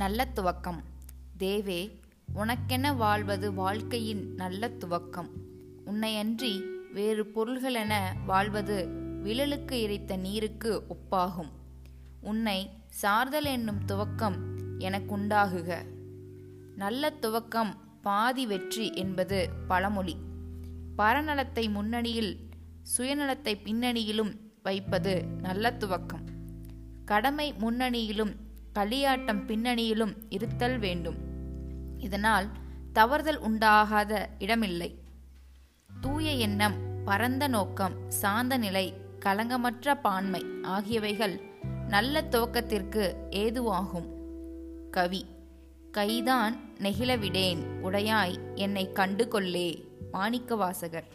நல்ல துவக்கம். தேவே உனக்கென வாழ்வது வாழ்க்கையின் நல்ல துவக்கம். உன்னையன்றி வேறு பொருள்களென வாழ்வது விழலுக்கு இறைத்த நீருக்கு ஒப்பாகும். உன்னை சார்தல் என்னும் துவக்கம் எனக்குண்டாகுக. நல்ல துவக்கம் பாதி வெற்றி என்பது பழமொழி. பரநலத்தை முன்னணியில் சுயநலத்தை பின்னணியிலும் வைப்பது நல்ல துவக்கம். கடமை முன்னணியிலும் களியாட்டம் பின்னணியிலும் இருத்தல் வேண்டும். இதனால் தவறுதல் உண்டாகாத இடமில்லை. தூய எண்ணம் பரந்த நோக்கம் சாந்த நிலை களங்கமற்ற பான்மை ஆகியவைகள் நல்ல துவக்கத்திற்கு ஏதுவாகும். கவி கைதான் நெகிழவிடேன் உடையாய் என்னை கண்டு கொள்ளே மாணிக்கவாசகர்